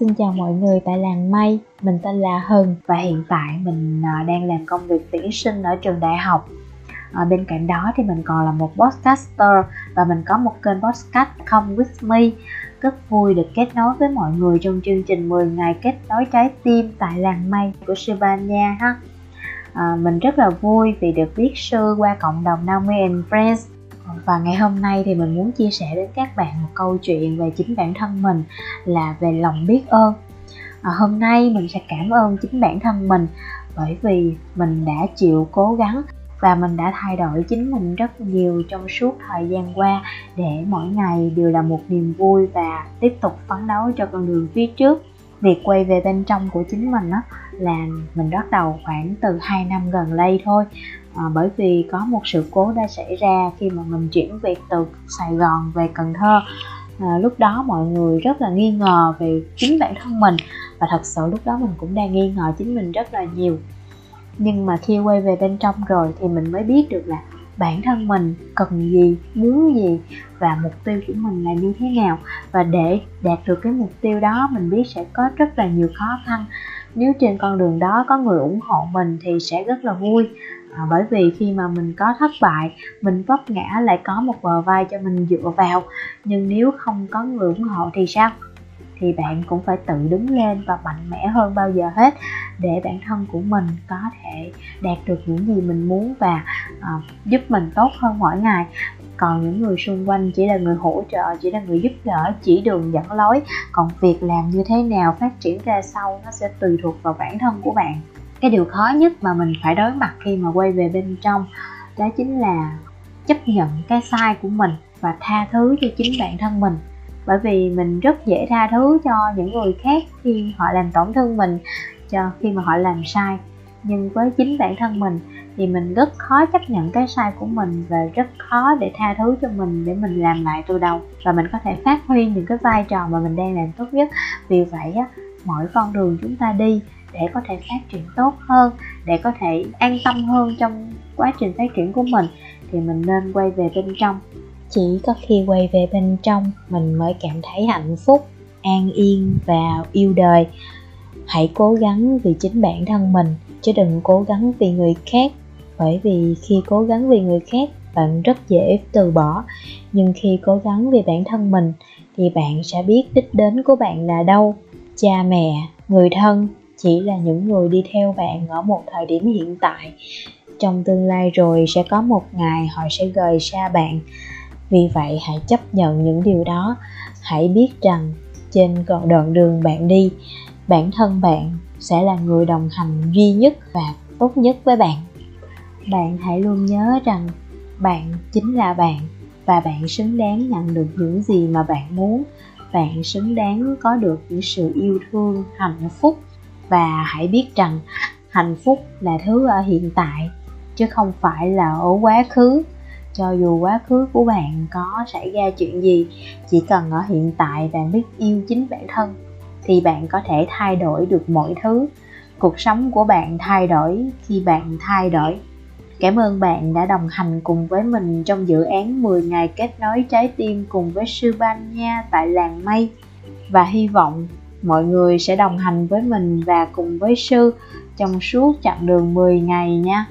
xin chào mọi người tại làng Mây, mình tên là Hân và hiện tại mình à, đang làm công việc tuyển sinh ở trường đại học. À, bên cạnh đó thì mình còn là một podcaster và mình có một kênh podcast Come With Me. Rất vui được kết nối với mọi người trong chương trình 10 ngày kết nối trái tim tại làng Mây của Sibania ha. À, mình rất là vui vì được biết sư qua cộng đồng Naomi and Friends và ngày hôm nay thì mình muốn chia sẻ đến các bạn một câu chuyện về chính bản thân mình là về lòng biết ơn. À, hôm nay mình sẽ cảm ơn chính bản thân mình bởi vì mình đã chịu cố gắng và mình đã thay đổi chính mình rất nhiều trong suốt thời gian qua để mỗi ngày đều là một niềm vui và tiếp tục phấn đấu cho con đường phía trước. Việc quay về bên trong của chính mình đó là mình bắt đầu khoảng từ 2 năm gần đây thôi à, bởi vì có một sự cố đã xảy ra khi mà mình chuyển việc từ Sài Gòn về Cần Thơ. À, lúc đó mọi người rất là nghi ngờ về chính bản thân mình và thật sự lúc đó mình cũng đang nghi ngờ chính mình rất là nhiều. Nhưng mà khi quay về bên trong rồi thì mình mới biết được là bản thân mình cần gì muốn gì và mục tiêu của mình là như thế nào. Và để đạt được cái mục tiêu đó mình biết sẽ có rất là nhiều khó khăn. Nếu trên con đường đó có người ủng hộ mình thì sẽ rất là vui à, bởi vì khi mà mình có thất bại mình vấp ngã lại có một bờ vai cho mình dựa vào. Nhưng nếu không có người ủng hộ thì sao? Thì bạn cũng phải tự đứng lên và mạnh mẽ hơn bao giờ hết để bản thân của mình có thể đạt được những gì mình muốn và uh, giúp mình tốt hơn mỗi ngày. Còn những người xung quanh chỉ là người hỗ trợ chỉ là người giúp đỡ chỉ đường dẫn lối. Còn việc làm như thế nào phát triển ra sau nó sẽ tùy thuộc vào bản thân của bạn cái điều khó nhất mà mình phải đối mặt khi mà quay về bên trong, đó chính là chấp nhận cái sai của mình và tha thứ cho chính bản thân mình. Bởi vì mình rất dễ tha thứ cho những người khác khi họ làm tổn thương mình, cho khi mà họ làm sai. Nhưng với chính bản thân mình thì mình rất khó chấp nhận cái sai của mình và rất khó để tha thứ cho mình để mình làm lại từ đầu. Và mình có thể phát huy những cái vai trò mà mình đang làm tốt nhất. Vì vậy á, mỗi con đường chúng ta đi để có thể phát triển tốt hơn, để có thể an tâm hơn trong quá trình phát triển của mình, thì mình nên quay về bên trong. Chỉ có khi quay về bên trong, mình mới cảm thấy hạnh phúc, an yên và yêu đời. Hãy cố gắng vì chính bản thân mình, chứ đừng cố gắng vì người khác. Bởi vì khi cố gắng vì người khác, bạn rất dễ từ bỏ. Nhưng khi cố gắng vì bản thân mình, thì bạn sẽ biết đích đến của bạn là đâu? Cha mẹ, người thân chỉ là những người đi theo bạn ở một thời điểm hiện tại. Trong tương lai rồi sẽ có một ngày họ sẽ rời xa bạn. Vì vậy, hãy chấp nhận những điều đó. Hãy biết rằng trên đoạn đường bạn đi, bản thân bạn sẽ là người đồng hành duy nhất và tốt nhất với bạn. Bạn hãy luôn nhớ rằng bạn chính là bạn và bạn xứng đáng nhận được những gì mà bạn muốn. Bạn xứng đáng có được những sự yêu thương, hạnh phúc và hãy biết rằng hạnh phúc là thứ ở hiện tại, chứ không phải là ở quá khứ. Cho dù quá khứ của bạn có xảy ra chuyện gì, chỉ cần ở hiện tại bạn biết yêu chính bản thân, thì bạn có thể thay đổi được mọi thứ. Cuộc sống của bạn thay đổi khi bạn thay đổi. Cảm ơn bạn đã đồng hành cùng với mình trong dự án 10 ngày kết nối trái tim cùng với sư Ban Nha tại làng Mây. Và hy vọng mọi người sẽ đồng hành với mình và cùng với sư trong suốt chặng đường 10 ngày nha.